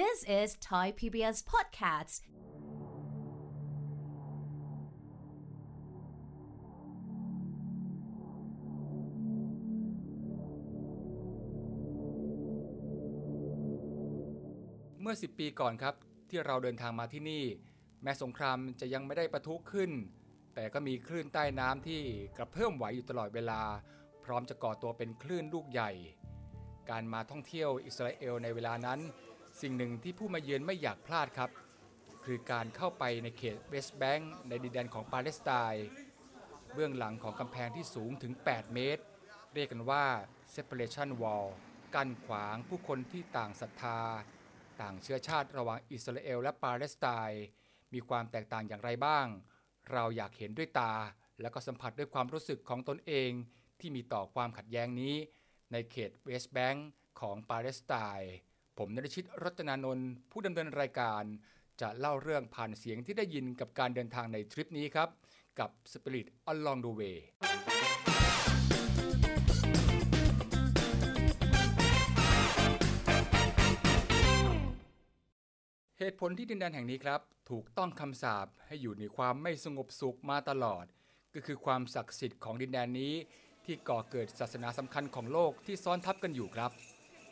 This is Thai PBS Podcasts. เมื่อ 10 ปีก่อนครับ ที่เราเดินทางมาที่นี่ แม้สงครามจะยังไม่ได้ประทุขึ้น แต่ก็มีคลื่นใต้น้ำที่กระเพื่มไหวอยู่ตลอดเวลา พร้อมจะก่อตัวเป็นคลื่นลูกใหญ่ การมาท่องเที่ยวอิสราเอลในเวลานั้น สิ่งหนึ่งที่ผู้มาเยือนไม่อยากพลาดครับ คือการเข้าไปในเขตเวสต์แบงก์ในดินแดนของปาเลสไตน์เบื้องหลังของกำแพงที่สูงถึง 8 เมตร เรียกกันว่า separation wall กั้นขวางผู้คนที่ต่างศรัทธา ต่างเชื้อชาติระหว่างอิสราเอลและปาเลสไตน์มีความแตกต่างอย่างไรบ้าง เราอยากเห็นด้วยตา และก็สัมผัสด้วยความรู้สึกของตนเอง ที่มีต่อความขัดแย้งนี้ ในเขตเวสต์แบงก์ของปาเลสไตน์ ผมนรชิตรัตนานนท์ผู้ดำเนินรายการ จะเล่าเรื่องผ่านเสียงที่ได้ยินกับการเดินทางในทริปนี้ครับ กับ Spirit Along the Way เหตุผลที่ดินแดนแห่งนี้ครับ ถูกต้องคำสาปให้อยู่ในความไม่สงบสุขมาตลอด ก็คือความศักดิ์สิทธิ์ของดินแดนนี้ ที่ก่อเกิดศาสนาสำคัญของโลกที่ซ้อนทับกันอยู่ครับ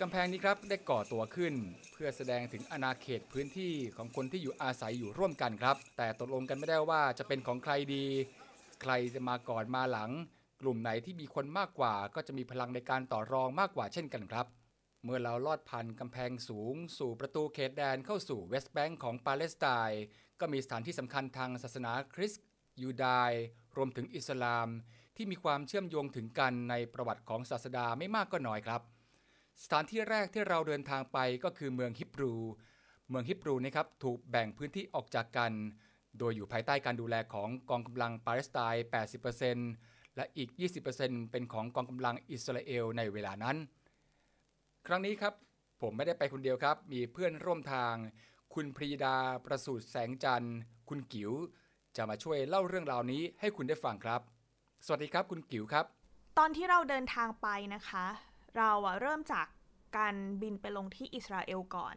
กำแพงนี้ครับได้ก่อตัวขึ้น เพื่อแสดงถึงอาณาเขตพื้นที่ของคนที่อยู่อาศัยอยู่ร่วมกันครับ แต่ตกลงกันไม่ได้ว่าจะเป็นของใครดี ใครจะมาก่อนมาหลัง กลุ่มไหนที่มีคนมากกว่า ก็จะมีพลังในการต่อรองมากกว่าเช่นกันครับ เมื่อเราลอดผ่านกำแพงสูง สู่ประตูเขตแดนเข้าสู่เวสต์แบงก์ของปาเลสไตน์ก็มีสถานที่สำคัญทางศาสนาคริสต์ยูดายรวมถึงอิสลาม ที่มีความเชื่อมโยงถึงกันในประวัติของศาสดาไม่มากก็น้อยครับ สถานที่แรกที่เราเดินทางไปก็คือเมืองฮิบรู เมืองฮิบรูนะครับถูกแบ่งพื้นที่ออกจากกัน โดยอยู่ภายใต้การดูแลของกองกำลังปาเลสไตน์ 80%และอีก 20%เป็นของกองกำลังอิสราเอลในเวลานั้น ครั้งนี้ครับผมไม่ได้ไปคนเดียวครับ มีเพื่อนร่วมทาง คุณพรีดาประสูตรแสงจันทร์ คุณกิ๋วจะมาช่วยเล่าเรื่องราวนี้ให้คุณได้ฟังครับ สวัสดีครับคุณกิ๋วครับ ตอนที่เราเดินทางไปนะคะ เราอะเริ่มจากการบินไปลงที่อิสราเอลก่อน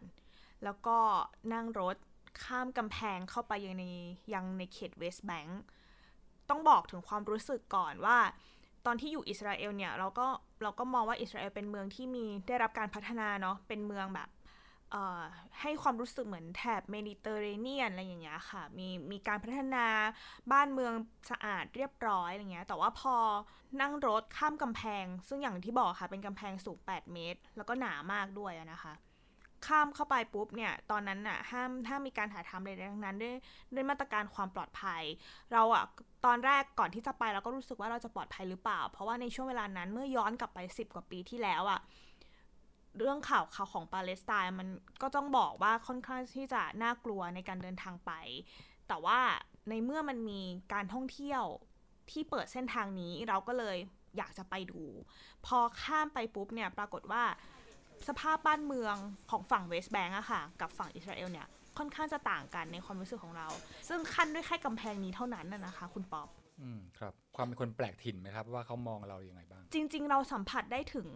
แล้วก็นั่งรถข้ามกำแพงเข้าไปยังในยังในเขตเวสต์แบงก์ต้องบอกถึงความรู้สึกก่อนว่า ตอนที่อยู่อิสราเอลเนี่ยเราก็เราก็มองว่าอิสราเอลเป็นเมืองที่มีได้รับการพัฒนาเนาะเป็นเมืองแบบ ให้ความรู้สึกเหมือนแถบเมดิเตอร์เรเนียนอะไรอย่างเงี้ยค่ะ มีมีการพัฒนาบ้านเมืองสะอาดเรียบร้อยอะไรเงี้ย แต่ว่าพอนั่งรถข้ามกำแพง ซึ่งอย่างที่บอกค่ะเป็นกำแพงสูง 8 เมตร แล้วก็หนามากด้วยนะคะ ข้ามเข้าไปปุ๊บเนี่ย ตอนนั้นน่ะห้ามห้ามมีการถ่ายทำอะไรทั้งนั้นด้วยด้วยมาตรการความปลอดภัย เราอะตอนแรกก่อนที่จะไปเราก็รู้สึกว่าเราจะปลอดภัยหรือเปล่า เพราะว่าในช่วงเวลานั้นเมื่อย้อนกลับไป 10 กว่าปีที่แล้วอะ เรื่องข่าวข่าวของปาเลสไตน์มันก็ต้องบอกว่าค่อนข้างที่จะน่ากลัวในการเดินทางไป แต่ว่าในเมื่อมันมีการท่องเที่ยวที่เปิดเส้นทางนี้เราก็เลยอยากจะไปดู พอข้ามไปปุ๊บเนี่ยปรากฏว่าสภาพบ้านเมืองของฝั่งเวสต์แบงก์อะค่ะ กับฝั่งอิสราเอลเนี่ยค่อนข้างจะต่างกันในความรู้สึกของเรา ซึ่งขั้นด้วยแค่กำแพงนี้เท่านั้นนะคะ คุณป๊อปอืมครับ ความเป็นคนแปลกถิ่นไหมครับ ว่าเขามองเราอย่างไงบ้าง จริง ๆ เราสัมผัสได้ถึง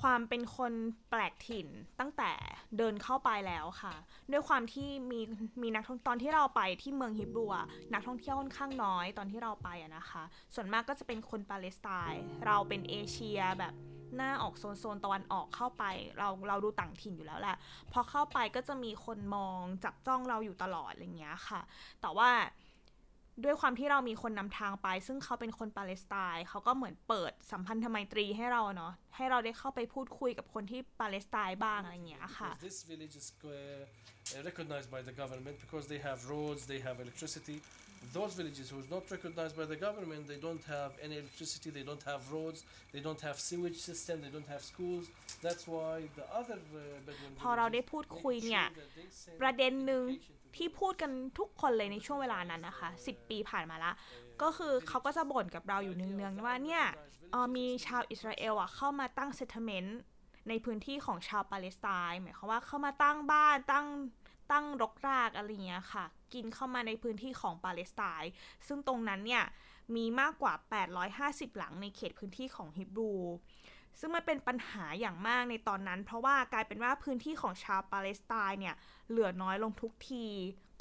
ความเป็นคนแปลกถิ่นตั้งแต่เดินเข้าไปแล้วค่ะ ด้วยความที่มีมีนักท่องตอนที่เราไปที่เมืองฮิบรูอะนักท่องเที่ยวค่อนข้างน้อยตอนที่เราไปอะนะคะ ส่วนมากก็จะเป็นคนปาเลสไตน์เราเป็นเอเชียแบบหน้าออกโซนโซนตะวันออกเข้าไปเราเราดูต่างถิ่นอยู่แล้วแหละพอเข้าไปก็จะมีคนมองจับจ้องเราอยู่ตลอดอะไรเงี้ยค่ะ แต่ว่า ด้วยความที่เรามีคนนำทางไป ซึ่งเขาเป็นคนปาเลสไตน์เขาก็เหมือนเปิดสัมพันธไมตรีให้เราเนาะให้เราได้เข้าไปพูดคุยกับคนที่ปาเลสไตน์บ้างอะไรอย่างเงี้ยค่ะ This village is recognized by the government because they have roads, they have electricity. Those villages who is not recognized by the government, they don't have any electricity, they don't have roads, they don't have sewage system, they don't have schools. That's why the other Bedouin พอเราได้พูดคุยเนี่ยประเด็นหนึ่ง ที่พูดกันทุกคนเลยในช่วงเวลานั้นนะคะ 10 ปีผ่านมาละ ก็คือเขาก็จะบ่นกับเราอยู่เนืองๆว่าเนี่ยมีชาวอิสราเอลอะเข้ามาตั้งเซตเมนต์ในพื้นที่ของชาวปาเลสไตน์หมายความว่าเข้ามาตั้งบ้านตั้งตั้งรกรากอะไรเงี้ยค่ะ กินเข้ามาในพื้นที่ของปาเลสไตน์ซึ่งตรงนั้นเนี่ยมีมากกว่า 850 หลังในเขตพื้นที่ของฮิบรู ซึ่งมันเป็นปัญหาอย่างมากในตอนนั้น เพราะว่ากลายเป็นว่าพื้นที่ของชาวปาเลสไตน์เนี่ยเหลือน้อยลงทุกที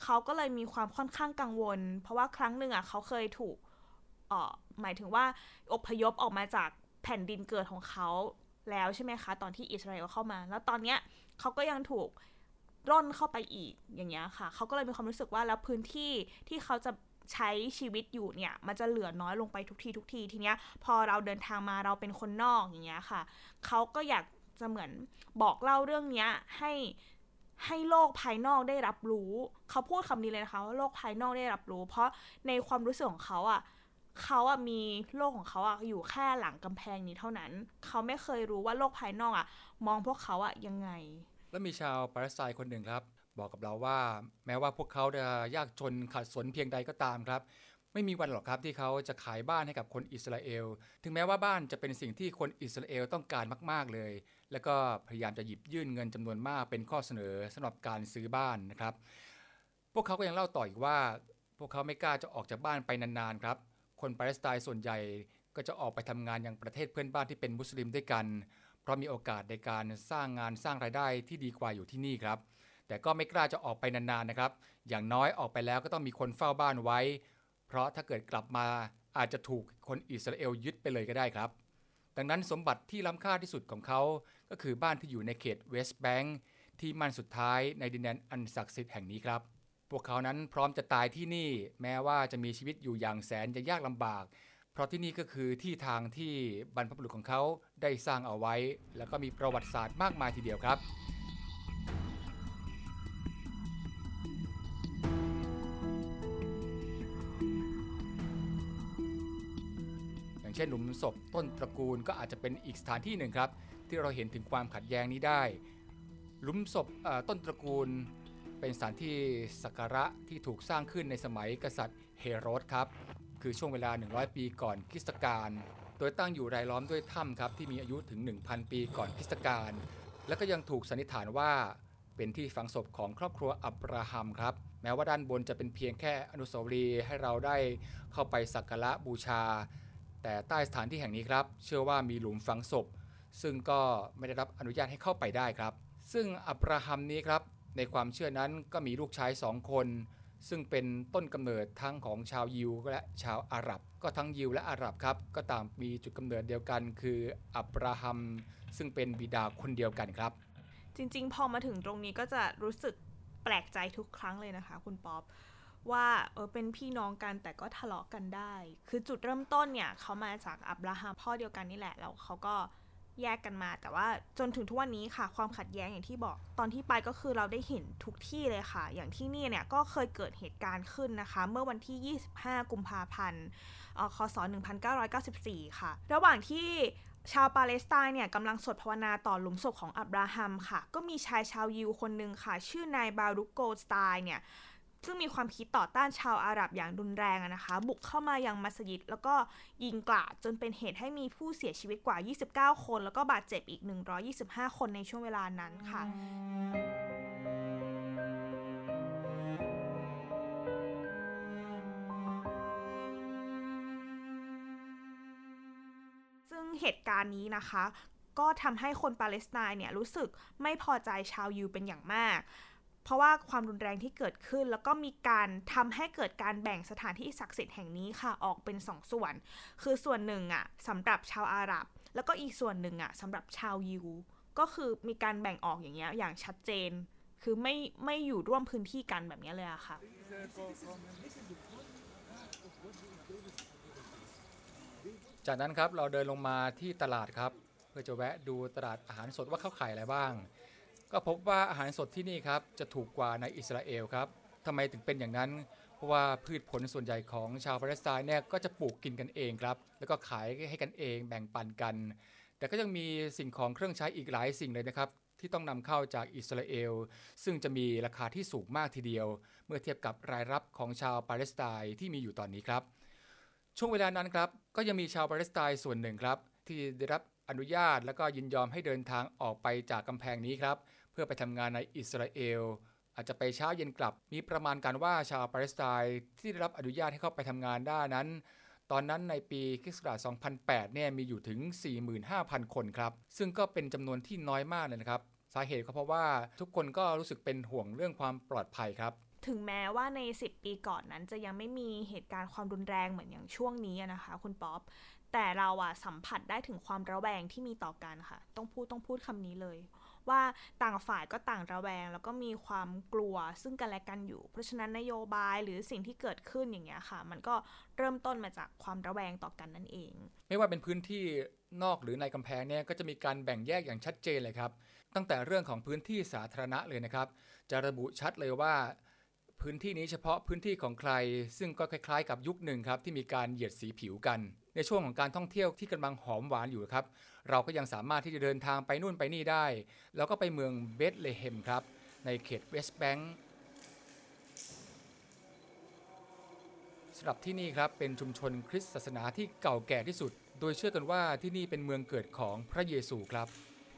เขาก็เลยมีความค่อนข้างกังวล เพราะว่าครั้งหนึ่งอะเขาเคยถูกเอ่อหมายถึงว่าอพยพออกมาจากแผ่นดินเกิดของเขาแล้วใช่ไหมคะ ตอนที่อิสราเอลเข้ามา แล้วตอนเนี้ยเขาก็ยังถูกร่อนเข้าไปอีกอย่างเงี้ยค่ะ เขาก็เลยมีความรู้สึกว่าแล้วพื้นที่ที่เขาจะ ใช้ชีวิตอยู่เนี่ยมันจะเหลือน้อยลงไปทุกทีทุกทีทีเนี้ยพอเราเดินทางมาเราเป็นคนนอกอย่างเงี้ยค่ะเขาก็อยากจะเหมือนบอกเล่าเรื่องเนี้ยให้ให้โลกภายนอกได้รับรู้ เขาพูดคำนี้เลยนะคะว่าโลกภายนอกได้รับรู้ เพราะในความรู้สึกของเขาอะ่ะเขาอะมีโลกของเขาอะอยู่แค่หลังกำแพงนี้เท่านั้น เขาไม่เคยรู้ว่าโลกภายนอกอะมองพวกเขาอะยังไง และมีชาวปาเลสไตน์คนหนึ่งครับ บอกกับเราว่า แม้ว่าพวกเขาจะยากจนขัดสนเพียงใดก็ตามครับ ไม่มีวันหรอกครับที่เขาจะขายบ้านให้กับคนอิสราเอล ถึงแม้ว่าบ้านจะเป็นสิ่งที่คนอิสราเอลต้องการมาก ๆเลย แล้วก็พยายามจะหยิบยื่นเงินจำนวนมากเป็นข้อเสนอสำหรับการซื้อบ้านนะครับ พวกเขาก็ยังเล่าต่ออีกว่า พวกเขาไม่กล้าจะออกจากบ้านไปนานๆครับ คนปาเลสไตน์ส่วนใหญ่ก็จะออกไปทำงานยังประเทศเพื่อนบ้านที่เป็นมุสลิมด้วยกัน เพราะมีโอกาสในการสร้างงานสร้างรายได้ที่ดีกว่าอยู่ที่นี่ครับ แต่ก็ไม่กล้าจะออกไปนานๆนะครับ อย่างน้อยออกไปแล้วก็ต้องมีคนเฝ้าบ้านไว้ เพราะถ้าเกิดกลับมาอาจจะถูกคนอิสราเอลยึดไปเลยก็ได้ครับ ดังนั้นสมบัติที่ล้ำค่าที่สุดของเขา ก็คือบ้านที่อยู่ในเขตเวสต์แบงค์ที่มันสุดท้ายในดินแดนอันศักดิ์สิทธิ์แห่งนี้ครับ พวกเขานั้นพร้อมจะตายที่นี่ แม้ว่าจะมีชีวิตอยู่อย่างแสนจะยากลำบาก เพราะที่นี่ก็คือที่ทางที่บรรพบุรุษของเขาได้สร้างเอาไว้ แล้วก็มีประวัติศาสตร์มากมายทีเดียวครับ อย่างเช่นหลุมศพต้นตระกูลก็อาจจะเป็นอีกสถานที่หนึ่งครับ ที่เราเห็นถึงความขัดแย้งนี้ได้ หลุมศพต้นตระกูล เป็นสถานที่สักการะที่ถูกสร้างขึ้นในสมัยกษัตริย์เฮโรดครับ คือช่วงเวลา 100 ปีก่อนคริสตกาลโดยตั้งอยู่รายล้อมด้วยถ้ำครับที่มีอายุถึง 1,000 ปีก่อนคริสตกาลและก็ยังถูกสันนิษฐานว่าเป็นที่ฝังศพของครอบครัวอับราฮัมครับ แม้ว่าด้านบนจะเป็นเพียงแค่อนุสาวรีย์ให้เราได้เข้าไปสักการะบูชา แต่ใต้สถานที่แห่งนี้ครับ เชื่อว่ามีหลุมฝังศพ ซึ่งก็ไม่ได้รับอนุญาตให้เข้าไปได้ครับ ซึ่งอับราฮัมนี้ครับ ในความเชื่อนั้นก็มีลูกชายสองคน ซึ่งเป็นต้นกำเนิดทั้งของชาวยิวและชาวอาหรับ ก็ทั้งยิวและอาหรับครับ ก็ต่างมีจุดกำเนิดเดียวกัน คืออับราฮัม ซึ่งเป็นบิดาคนเดียวกันครับ จริงๆ พอมาถึงตรงนี้ก็จะรู้สึกแปลกใจทุกครั้งเลยนะคะ คุณป๊อป ว่าเออเป็นพี่น้องกันแต่ก็ทะเลาะกันได้ คือจุดเริ่มต้นเนี่ยเขามาจากอับราฮัมพ่อเดียวกันนี่แหละแล้วเขาก็แยกกันมา แต่ว่าจนถึงทุกวันนี้ค่ะ ความขัดแย้งอย่างที่บอกตอนที่ไปก็คือเราได้เห็นทุกที่เลยค่ะ อย่างที่นี่เนี่ยก็เคยเกิดเหตุการณ์ขึ้นนะคะ เมื่อวันที่ 25 กุมภาพันธ์เอ่อคศ 1994 ค่ะ ระหว่างที่ชาวปาเลสไตน์เนี่ยกำลังสวดภาวนาต่อหลุมศพของอับราฮัมค่ะ ก็มีชายชาวยิวคนหนึ่งค่ะ ชื่อนายบารุกโกสไตน์เนี่ย ซึ่งมีความคิดต่อต้านชาวอาหรับอย่างรุนแรงนะคะ บุกเข้ามายังมัสยิด แล้วก็ยิงกราดจนเป็นเหตุให้มีผู้เสียชีวิตกว่า 29 คน แล้วก็บาดเจ็บอีก 125 คนในช่วงเวลานั้นค่ะซึ่งเหตุการณ์นี้นะคะ ก็ทำให้คนปาเลสไตน์เนี่ยรู้สึกไม่พอใจชาวยิวเป็นอย่างมาก เพราะว่าความรุนแรงที่เกิดขึ้น แล้วก็มีการทำให้เกิดการแบ่งสถานที่ศักดิ์สิทธิ์แห่งนี้ค่ะออกเป็นสองส่วน คือส่วนหนึ่งอะสำหรับชาวอาหรับ แล้วก็อีกส่วนหนึ่งอะสำหรับชาวยิว ก็คือมีการแบ่งออกอย่างเงี้ยอย่างชัดเจน คือไม่ไม่อยู่ร่วมพื้นที่กันแบบนี้เลยอะค่ะ จากนั้นครับเราเดินลงมาที่ตลาดครับ เพื่อจะแวะดูตลาดอาหารสดว่าเขาขายอะไรบ้าง ก็พบว่าอาหารสดที่นี่ครับจะถูกกว่าในอิสราเอลครับทำไมถึงเป็นอย่างนั้น เพราะว่าพืชผลส่วนใหญ่ของชาวปาเลสไตน์เนี่ยก็จะปลูกกินกันเองครับ แล้วก็ขายให้กันเองแบ่งปันกัน แต่ก็ยังมีสิ่งของเครื่องใช้อีกหลายสิ่งเลยนะครับที่ต้องนำเข้าจากอิสราเอล ซึ่งจะมีราคาที่สูงมากทีเดียว เมื่อเทียบกับรายรับของชาวปาเลสไตน์ที่มีอยู่ตอนนี้ครับ ช่วงเวลานั้นครับก็ยังมีชาวปาเลสไตน์ส่วนหนึ่งครับ ที่ได้รับอนุญาตและก็ยินยอมให้เดินทางออกไปจากกำแพงนี้ครับ เพื่อไปทำงานในอิสราเอล อาจจะไปเช้าเย็นกลับ มีประมาณการว่าชาวปาเลสไตน์ที่ได้รับอนุญาตให้เข้าไปทำงานได้นั้น ตอนนั้นในปีคศ2008 เนี่ยมีอยู่ถึง 45,000 คนครับ ซึ่งก็เป็นจำนวนที่น้อยมากเลยนะครับ สาเหตุก็เพราะว่าทุกคนก็รู้สึกเป็นห่วงเรื่องความปลอดภัยครับถึงแม้ว่าใน 10 ปีก่อนนั้นจะยังไม่มีเหตุการณ์ความรุนแรงเหมือนอย่างช่วงนี้นะคะ คุณป๊อป แต่เราอะสัมผัสได้ถึงความระแวงที่มีต่อกันค่ะ ต้องพูดต้องพูดคำนี้เลย ว่าต่างฝ่ายก็ต่างระแวง แล้วก็มีความกลัวซึ่งกันและกันอยู่ เพราะฉะนั้นนโยบายหรือสิ่งที่เกิดขึ้นอย่างเงี้ยค่ะ มันก็เริ่มต้นมาจากความระแวงต่อกันนั่นเอง ไม่ว่าเป็นพื้นที่นอกหรือในกำแพงเนี่ยก็จะมีการแบ่งแยกอย่างชัดเจนเลยครับ ตั้งแต่เรื่องของพื้นที่สาธารณะเลยนะครับ จะระบุชัดเลยว่าพื้นที่นี้เฉพาะพื้นที่ของใคร ซึ่งก็คล้ายๆ กับยุคหนึ่งครับที่มีการเหยียดสีผิวกัน ในช่วงของการท่องเที่ยวที่กำลังหอมหวานอยู่ครับ เราก็ยังสามารถที่จะเดินทางไปนู่นไปนี่ได้ แล้วก็ไปเมืองเบธเลเฮมครับ ในเขตเวสต์แบงก์สำหรับที่นี่ครับเป็นชุมชนคริสต์ศาสนาที่เก่าแก่ที่สุด โดยเชื่อกันว่าที่นี่เป็นเมืองเกิดของพระเยซูครับ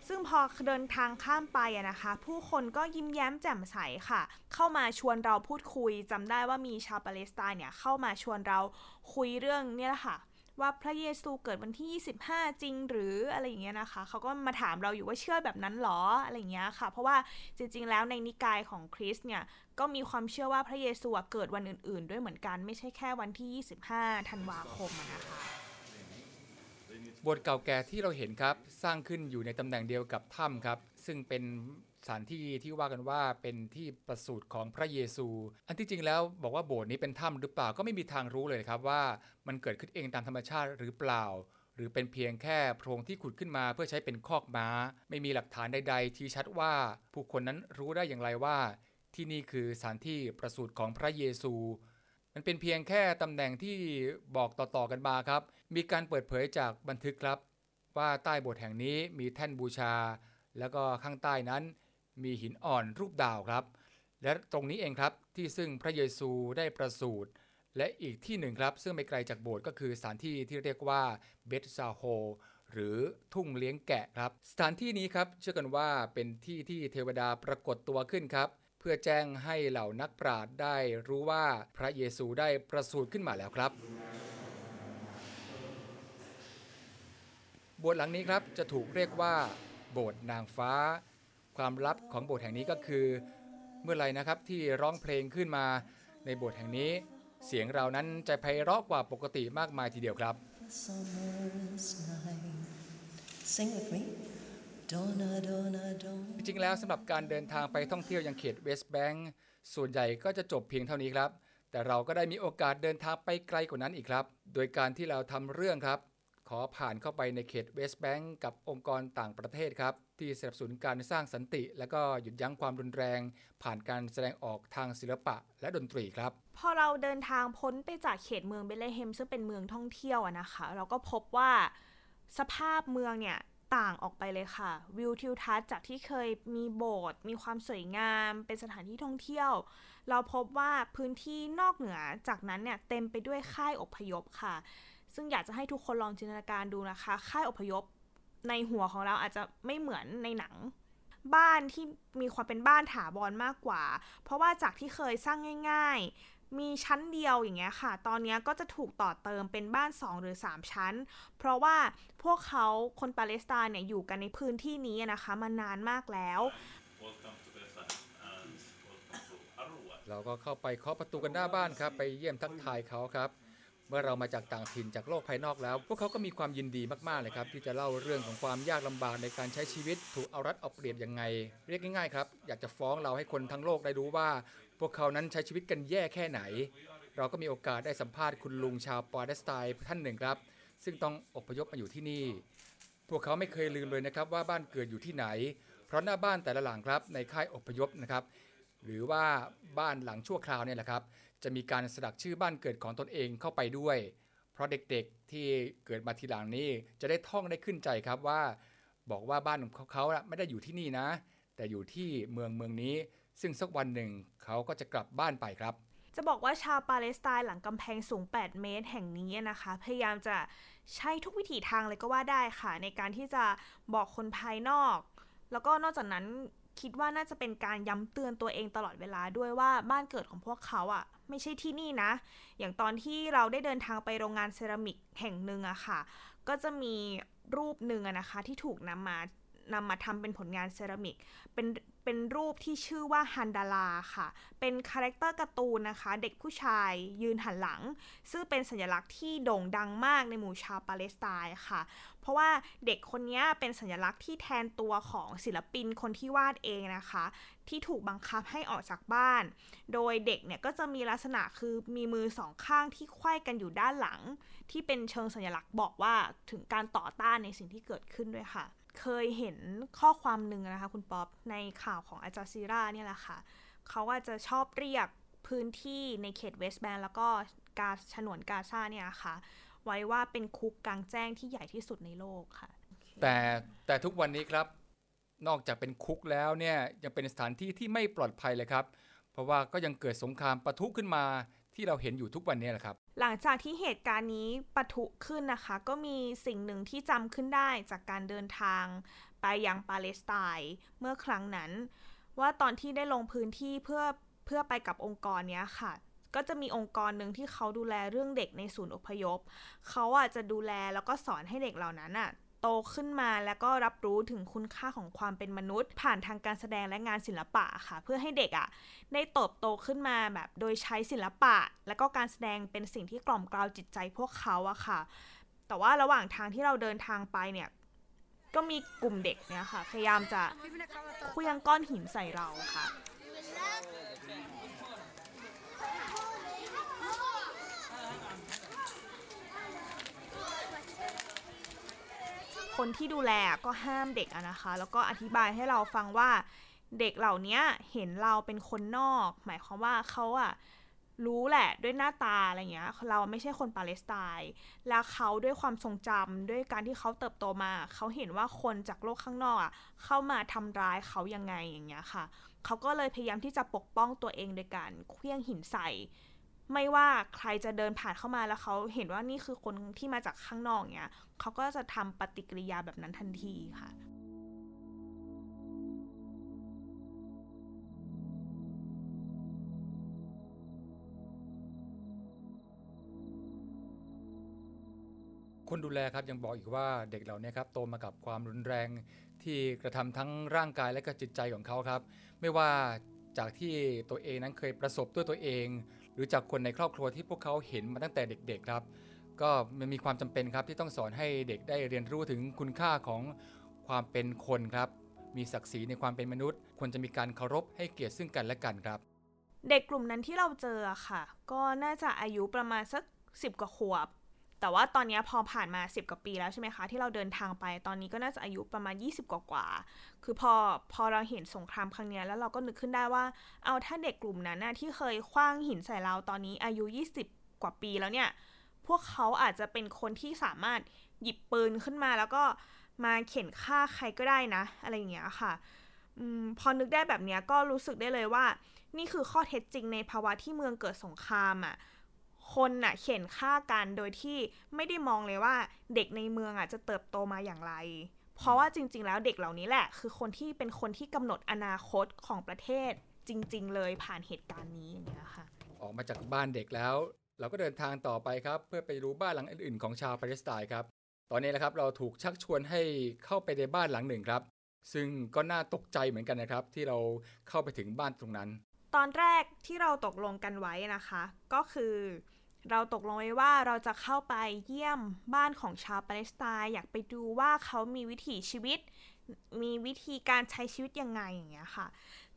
ซึ่งพอเดินทางข้ามไปอะนะคะ ผู้คนก็ยิ้มแย้มแจ่มใสค่ะ เข้ามาชวนเราพูดคุยจำได้ว่ามีชาวปาเลสไตน์เนี่ยเข้ามาชวนเราคุยเรื่องเนี่ยแหละค่ะ ว่าพระเยซูเกิดวันที่ 25 จริงหรืออะไรอย่างเงี้ยนะคะเขาก็มาถามเราอยู่ว่าเชื่อแบบนั้นหรออะไรอย่างเงี้ยค่ะ เพราะว่าจริง ๆ แล้วในนิกายของคริสเนี่ยก็มีความเชื่อว่าพระเยซูเกิดวันอื่น ๆ ด้วยเหมือนกันไม่ใช่แค่วันที่ 25 ธันวาคมนะคะบสถ์เก่าแก่ที่เราเห็นครับ สร้างขึ้นอยู่ในตำแหน่งเดียวกับถ้ำครับ ซึ่งเป็น สถานที่ที่ว่ากันว่าเป็นที่ประสูติของพระเยซู อันที่จริงแล้วบอกว่าโบสถ์นี้เป็นถ้ำหรือเปล่าก็ไม่มีทางรู้เลยครับว่ามันเกิดขึ้นเองตามธรรมชาติหรือเปล่า หรือเป็นเพียงแค่โพรงที่ขุดขึ้นมาเพื่อใช้เป็นคอกม้า ไม่มีหลักฐานใด ๆ ที่ชัดว่าผู้คนนั้นรู้ได้อย่างไรว่า ที่นี่คือสถานที่ประสูติของพระเยซูมันเป็นเพียงแค่ตำแหน่งที่บอกต่อๆกันมาครับ มีการเปิดเผยจากบันทึกครับ ว่าใต้โบสถ์แห่งนี้มีแท่นบูชา แล้วก็ข้างใต้นั้น มีหินอ่อนรูปดาวครับ และตรงนี้เองครับที่ซึ่งพระเยซูได้ประสูติและอีกที่หนึ่งครับ ซึ่งไม่ไกลจากโบสถ์ก็คือสถานที่ที่เรียกว่าเบธซาโฮหรือทุ่งเลี้ยงแกะครับ สถานที่นี้ครับเชื่อกันว่าเป็นที่ที่เทวดาปรากฏตัวขึ้นครับ เพื่อแจ้งให้เหล่านักปราชญ์ได้รู้ว่าพระเยซูได้ประสูติขึ้นมาแล้วครับโบสถ์หลังนี้ครับจะถูกเรียกว่า โบสถ์นางฟ้า ความลับของโบสถ์แห่งนี้ก็คือ เมื่อไรนะครับที่ร้องเพลงขึ้นมาในโบสถ์แห่งนี้ เสียงเรานั้นจะไพเราะกว่าปกติมากมายทีเดียวครับ summer's night. Sing with me. Donna, donna, donna. จริงๆแล้วสำหรับการเดินทางไปท่องเที่ยวยังเขตเวสต์แบงก์ส่วนใหญ่ก็จะจบเพียงเท่านี้ครับ แต่เราก็ได้มีโอกาสเดินทางไปไกลกว่านั้นอีกครับ โดยการที่เราทำเรื่องครับ ขอผ่านเข้าไปในเขตเวสต์แบงก์กับองค์กรต่างประเทศครับ ที่สนับสนุนการสร้างสันติ และก็หยุดยั้งความรุนแรง ผ่านการแสดงออกทางศิลปะและดนตรีครับ พอเราเดินทางพ้นไปจากเขตเมืองเบธเลเฮมซึ่งเป็นเมืองท่องเที่ยวอะนะคะ เราก็พบว่าสภาพเมืองเนี่ยต่างออกไปเลยค่ะ วิวทิวทัศน์จากที่เคยมีโบสถ์มีความสวยงาม เป็นสถานที่ท่องเที่ยว เราพบว่าพื้นที่นอกเหนือจากนั้นเนี่ยเต็มไปด้วยค่ายอพยพค่ะ ซึ่งอยากจะให้ทุกคนลองจินตนาการดูนะคะ ค่ายอพยพในหัวของเราอาจจะไม่เหมือนในหนัง บ้านที่มีความเป็นบ้านถาวรมากกว่า เพราะว่าจากที่เคยสร้างง่าย ๆ มีชั้นเดียวอย่างเงี้ยค่ะ ตอนเนี้ยก็จะถูกต่อเติมเป็นบ้าน 2 หรือ 3 ชั้น เพราะว่าพวกเขาคนปาเลสไตน์เนี่ยอยู่กันในพื้นที่นี้นะคะมานานมากแล้วเราก็เข้าไปเคาะประตูกันหน้าบ้านครับ ไปเยี่ยมทักทายเขาครับ เมื่อเรามาจากต่างถิ่นจากโลกภายนอกแล้ว พวกเขาก็มีความยินดีมากๆเลยครับที่จะเล่าเรื่องของความยากลำบากในการใช้ชีวิต ถูกเอารัดเอาเปรียบยังไง เรียกง่ายๆครับ อยากจะฟ้องเราให้คนทั้งโลกได้รู้ว่า พวกเขานั้นใช้ชีวิตกันแย่แค่ไหน เราก็มีโอกาสได้สัมภาษณ์คุณลุงชาวปาเลสไตน์ท่านหนึ่งครับ ซึ่งต้องอพยพมาอยู่ที่นี่ พวกเขาไม่เคยลืมเลยนะครับว่าบ้านเกิดอยู่ที่ไหน เพราะหน้าบ้านแต่ละหลังครับในค่ายอพยพนะครับหรือว่าบ้านหลังชั่วคราวเนี่ยแหละครับ จะมีการสลักชื่อบ้านเกิดของตนเองเข้าไปด้วย เพราะเด็กๆที่เกิดมาทีหลังนี้จะได้ท่องได้ขึ้นใจครับว่า บอกว่าบ้านของเขาๆน่ะไม่ได้อยู่ที่นี่นะ แต่อยู่ที่เมืองเมืองนี้ ซึ่งสักวันหนึ่งเขาก็จะกลับบ้านไปครับ จะบอกว่าชาวปาเลสไตน์หลังกำแพงสูง 8 เมตรแห่งนี้นะคะ พยายามจะใช้ทุกวิถีทางเลยก็ว่าได้ค่ะ ในการที่จะบอกคนภายนอก แล้วก็นอกจากนั้นคิดว่าน่าจะเป็นการย้ำเตือนตัวเองตลอดเวลาด้วยว่าบ้านเกิดของพวกเขาอะ่ะ ไม่ใช่ที่นี่นะ อย่างตอนที่เราได้เดินทางไปโรงงานเซรามิกแห่งหนึ่งอะค่ะ ก็จะมีรูปหนึ่งอะนะคะที่ถูกนำมานำมาทำเป็นผลงานเซรามิก เป็น เป็นรูปที่ชื่อว่าฮันดาลาค่ะ เป็น character การ์ตูนนะคะ เด็กผู้ชายยืนหันหลัง ซึ่งเป็นสัญลักษณ์ที่โด่งดังมากในหมู่ชาวปาเลสไตน์ค่ะ เพราะว่าเด็กคนนี้เป็นสัญลักษณ์ที่แทนตัวของศิลปินคนที่วาดเองนะคะ ที่ถูกบังคับให้ออกจากบ้าน โดยเด็กเนี่ยก็จะมีลักษณะคือมีมือสองข้างที่ไขว้กันอยู่ด้านหลัง ที่เป็นเชิงสัญลักษณ์บอกว่าถึงการต่อต้านในสิ่งที่เกิดขึ้นด้วยค่ะ เคยเห็นข้อความหนึ่งนะคะคุณป๊อปในข่าวของอาจาซีราเนี่ยแหละค่ะ เขาอาจะชอบเรียกพื้นที่ในเขตเวสต์แบนด์แล้วก็กาฉนวนกาซาเนี่ยค่ะ ไว้ว่าเป็นคุกกลางแจ้งที่ใหญ่ที่สุดในโลกค่ะ แต่แต่ทุกวันนี้ครับ นอกจากเป็นคุกแล้วเนี่ยยังเป็นสถานที่ที่ไม่ปลอดภัยเลยครับ เพราะว่าก็ยังเกิดสงครามปะทุขึ้นมา ที่เราเห็นอยู่ทุกวันนี้แหละครับ หลังจากที่เหตุการณ์นี้ปะทุขึ้นนะคะ ก็มีสิ่งหนึ่งที่จำขึ้นได้จากการเดินทางไปยังปาเลสไตน์เมื่อครั้งนั้น ว่าตอนที่ได้ลงพื้นที่เพื่อเพื่อไปกับองค์กรเนี้ยค่ะ ก็จะมีองค์กรหนึ่งที่เขาดูแลเรื่องเด็กในศูนย์อพยพ เขาอาจจะดูแลแล้วก็สอนให้เด็กเหล่านั้นอะ โตขึ้นมา แล้วก็รับรู้ถึงคุณค่าของความเป็นมนุษย์ ผ่านทางการแสดงและงานศิลปะค่ะ เพื่อให้เด็กอะได้เติบโตขึ้นมาแบบโดยใช้ศิลปะ และก็การแสดงเป็นสิ่งที่กล่อมกล่าวจิตใจพวกเขาอะค่ะ แต่ว่าระหว่างทางที่เราเดินทางไปเนี่ยก็มีกลุ่มเด็กเนี่ยค่ะ พยายามจะคลื่องก้อนหินใส่เราค่ะ คนที่ดูแลก็ห้ามเด็กนะคะ แล้วก็อธิบายให้เราฟังว่าเด็กเหล่านี้เห็นเราเป็นคนนอก หมายความว่าเขาอะรู้แหละด้วยหน้าตาอะไรเงี้ย เราไม่ใช่คนปาเลสไตน์แล้วเขาด้วยความทรงจำด้วยการที่เขาเติบโตมา เขาเห็นว่าคนจากโลกข้างนอกอะเข้ามาทำร้ายเขายังไงอย่างเงี้ยค่ะ เขาก็เลยพยายามที่จะปกป้องตัวเองโดยการเคลื่องหินใส่ ไม่ว่าใครจะเดินผ่านเข้ามาแล้วเขาเห็นว่านี่คือคนที่มาจากข้างนอกเนี้ยเขาก็จะทำปฏิกิริยาแบบนั้นทันทีค่ะคนดูแลครับยังบอกอีกว่าเด็กเหล่านี้ครับโตมากับความรุนแรงที่กระทำทั้งร่างกายและก็จิตใจของเขาครับ ไม่ว่าจากที่ตัวเองนั้นเคยประสบด้วยตัวเอง หรือจากคนในครอบครัวที่พวกเขาเห็นมาตั้งแต่เด็ก ๆ ครับ ก็มันมีความจำเป็นครับที่ต้องสอนให้เด็กได้เรียนรู้ถึงคุณค่าของความเป็นคนครับ มีศักดิ์ศรีในความเป็นมนุษย์ ควรจะมีการเคารพให้เกียรติซึ่งกันและกันครับ เด็กกลุ่มนั้นที่เราเจอค่ะ ก็น่าจะอายุประมาณสักสิบกว่าขวบ แต่ว่าตอนนี้พอผ่านมา 10 กว่าปีแล้วใช่ไหมคะ ที่เราเดินทางไปตอนนี้ก็น่าจะอายุประมาณ 20 กว่ากว่า คือพอพอเราเห็นสงครามครั้งนี้แล้วเราก็นึกขึ้นได้ว่า เอาถ้าเด็กกลุ่มนั้นนะที่เคยคว้างหินใส่เราตอนนี้อายุ 20 กว่าปีแล้วเนี่ย พวกเขาอาจจะเป็นคนที่สามารถหยิบปืนขึ้นมา แล้วก็มาเข็นฆ่าใครก็ได้นะ อะไรอย่างเงี้ยค่ะอพอนึกได้แบบนี้ก็รู้สึกได้เลยว่า นี่คือข้อเท็จจริงในภาวะที่เมืองเกิดสงครามอะ่ะ คนน่ะเข็นฆ่ากันโดยที่ไม่ได้มองเลยว่าเด็กในเมืองอะจะเติบโตมาอย่างไร เพราะว่าจริง ๆ แล้วเด็กเหล่านี้แหละ คือคนที่เป็นคนที่กำหนดอนาคตของประเทศจริง ๆ เลยผ่านเหตุการณ์นี้อย่างเงี้ยค่ะออกมาจากบ้านเด็กแล้ว เราก็เดินทางต่อไปครับ เพื่อไปรู้บ้านหลังอื่น ๆ ของชาวปาเลสไตน์ครับตอนนี้นะครับเราถูกชักชวนให้เข้าไปในบ้านหลังหนึ่งครับ ซึ่งก็น่าตกใจเหมือนกันนะครับ ที่เราเข้าไปถึงบ้านตรงนั้น ตอนแรกที่เราตกลงกันไว้นะคะ ก็คือ เราตกลงไว้ว่าเราจะเข้าไปเยี่ยมบ้านของชาวปาเลสไตน์อยากไปดูว่าเขามีวิถีชีวิต มีวิธีการใช้ชีวิตยังไงอย่างเงี้ยค่ะ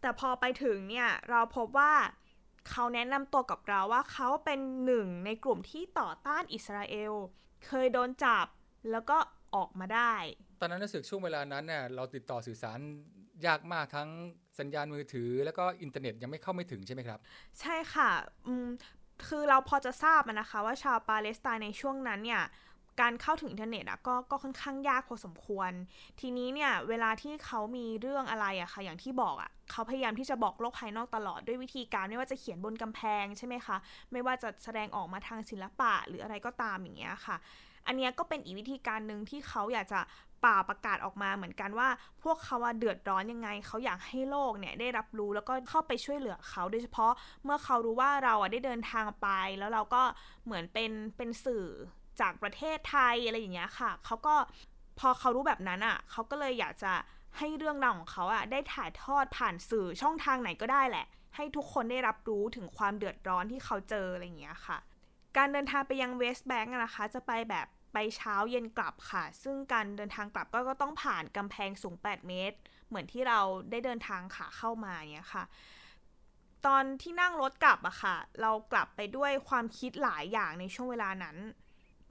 แต่พอไปถึงเนี่ยเราพบว่าเขาแนะนำตัวกับเราว่าเขาเป็นหนึ่งในกลุ่มที่ต่อต้านอิสราเอล เคยโดนจับแล้วก็ออกมาได้ ตอนนั้นรู้สึกช่วงเวลานั้นเนี่ยเราติดต่อสื่อสารยากมากทั้งสัญญาณมือถือ แล้วก็อินเทอร์เน็ตยังไม่เข้าไม่ถึงใช่ไหมครับ ใช่ค่ะอืม คือเราพอจะทราบนะคะว่าชาวปาเลสไตน์ในช่วงนั้นเนี่ยการเข้าถึงอินเทอร์เน็ตอะก็ก็ค่อนข้างยากพอสมควร ทีนี้เนี่ยเวลาที่เขามีเรื่องอะไรอะค่ะอย่างที่บอกอะเขาพยายามที่จะบอกโลกภายนอกตลอดด้วยวิธีการไม่ว่าจะเขียนบนกำแพงใช่ไหมคะ ไม่ว่าจะแสดงออกมาทางศิลปะหรืออะไรก็ตามอย่างเงี้ยค่ะ อันนี้ก็เป็นอีกวิธีการหนึ่งที่เขาอยากจะป่าประกาศออกมาเหมือนกันว่า พวกเขาเดือดร้อนยังไง เขาอยากให้โลกเนี่ยได้รับรู้แล้วก็เข้าไปช่วยเหลือเขา โดยเฉพาะเมื่อเขารู้ว่าเราได้เดินทางไป แล้วเราก็เหมือนเป็นเป็นสื่อจากประเทศไทยอะไรอย่างเงี้ยค่ะ เขาก็พอเขารู้แบบนั้นอะเขาก็เลยอยากจะให้เรื่องราวของเขาอะได้ถ่ายทอดผ่านสื่อช่องทางไหนก็ได้แหละ ให้ทุกคนได้รับรู้ถึงความเดือดร้อนที่เขาเจออะไรอย่างเงี้ยค่ะ การเดินทางไปยังเวสต์แบงก์นะคะ จะไปแบบ ไปเช้าเย็นกลับค่ะ ซึ่งการเดินทางกลับก็ก็ต้องผ่านกำแพงสูง 8 เมตร เหมือนที่เราได้เดินทางขาเข้ามาเนี้ยค่ะ ตอนที่นั่งรถกลับอะค่ะ เรากลับไปด้วยความคิดหลายอย่างในช่วงเวลานั้น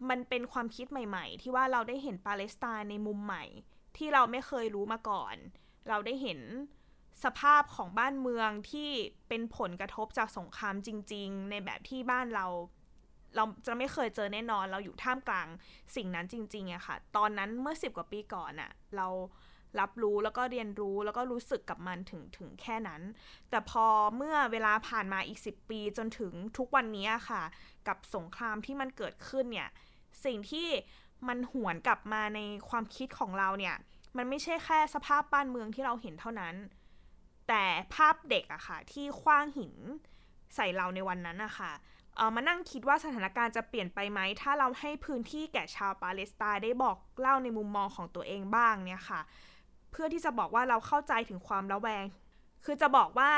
มันเป็นความคิดใหม่ ๆ ที่ว่าเราได้เห็นปาเลสไตน์ในมุมใหม่ ที่เราไม่เคยรู้มาก่อน เราได้เห็นสภาพของบ้านเมืองที่เป็นผลกระทบจากสงครามจริง ๆ ในแบบที่บ้านเรา เราจะไม่เคยเจอแน่นอน เราอยู่ท่ามกลางสิ่งนั้นจริงๆอะค่ะ ตอนนั้นเมื่อสิบกว่าปีก่อนอะเรารับรู้แล้วก็เรียนรู้แล้วก็รู้สึกกับมันถึงถึงแค่นั้น แต่พอเมื่อเวลาผ่านมาอีก 10 ปีจนถึงทุกวันนี้ค่ะ กับสงครามที่มันเกิดขึ้นเนี่ย สิ่งที่มันหวนกลับมาในความคิดของเราเนี่ย มันไม่ใช่แค่สภาพบ้านเมืองที่เราเห็นเท่านั้น แต่ภาพเด็กอะค่ะ ที่คว้างหินใส่เราในวันนั้นอะค่ะ มานั่งคิดว่าสถานการณ์จะเปลี่ยนไปไหม ถ้าเราให้พื้นที่แก่ชาวปาเลสไตน์ได้บอกเล่าในมุมมองของตัวเองบ้างเนี่ยค่ะ เพื่อที่จะบอกว่าเราเข้าใจถึงความระแวง คือจะบอกว่า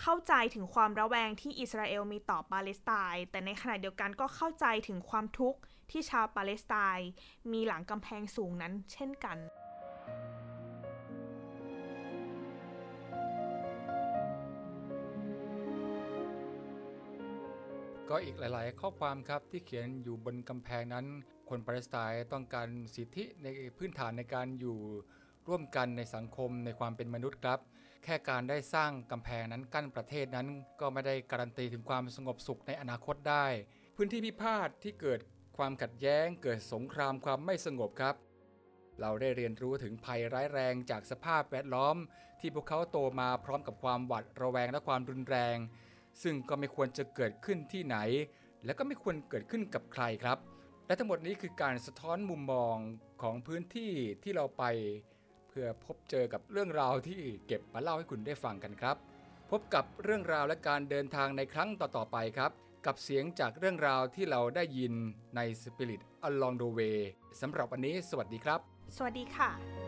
เข้าใจถึงความระแวงที่อิสราเอลมีต่อปาเลสไตน์แต่ในขณะเดียวกันก็เข้าใจถึงความทุกข์ที่ชาวปาเลสไตน์มีหลังกำแพงสูงนั้นเช่นกัน ก็อีกหลาย ๆ ข้อความครับที่เขียนอยู่บนกำแพงนั้น คนปาเลสไตน์ต้องการสิทธิในพื้นฐานในการอยู่ร่วมกันในสังคมในความเป็นมนุษย์ครับ แค่การได้สร้างกำแพงนั้นกั้นประเทศนั้น ก็ไม่ได้การันตีถึงความสงบสุขในอนาคตได้ พื้นที่พิพาทที่เกิดความขัดแย้ง เกิดสงครามความไม่สงบครับ เราได้เรียนรู้ถึงภัยร้ายแรงจากสภาพแวดล้อม ที่พวกเขาโตมาพร้อมกับความหวาดระแวงและความรุนแรง ซึ่งก็ไม่ควรจะเกิดขึ้นที่ไหน และก็ไม่ควรเกิดขึ้นกับใครครับ และทั้งหมดนี้คือการสะท้อนมุมมองของพื้นที่ที่เราไป เพื่อพบเจอกับเรื่องราวที่เก็บมาเล่าให้คุณได้ฟังกันครับ พบกับเรื่องราวและการเดินทางในครั้งต่อๆไปครับ กับเสียงจากเรื่องราวที่เราได้ยินใน Spirit Along the Way สำหรับวันนี้ สวัสดีครับ สวัสดีค่ะ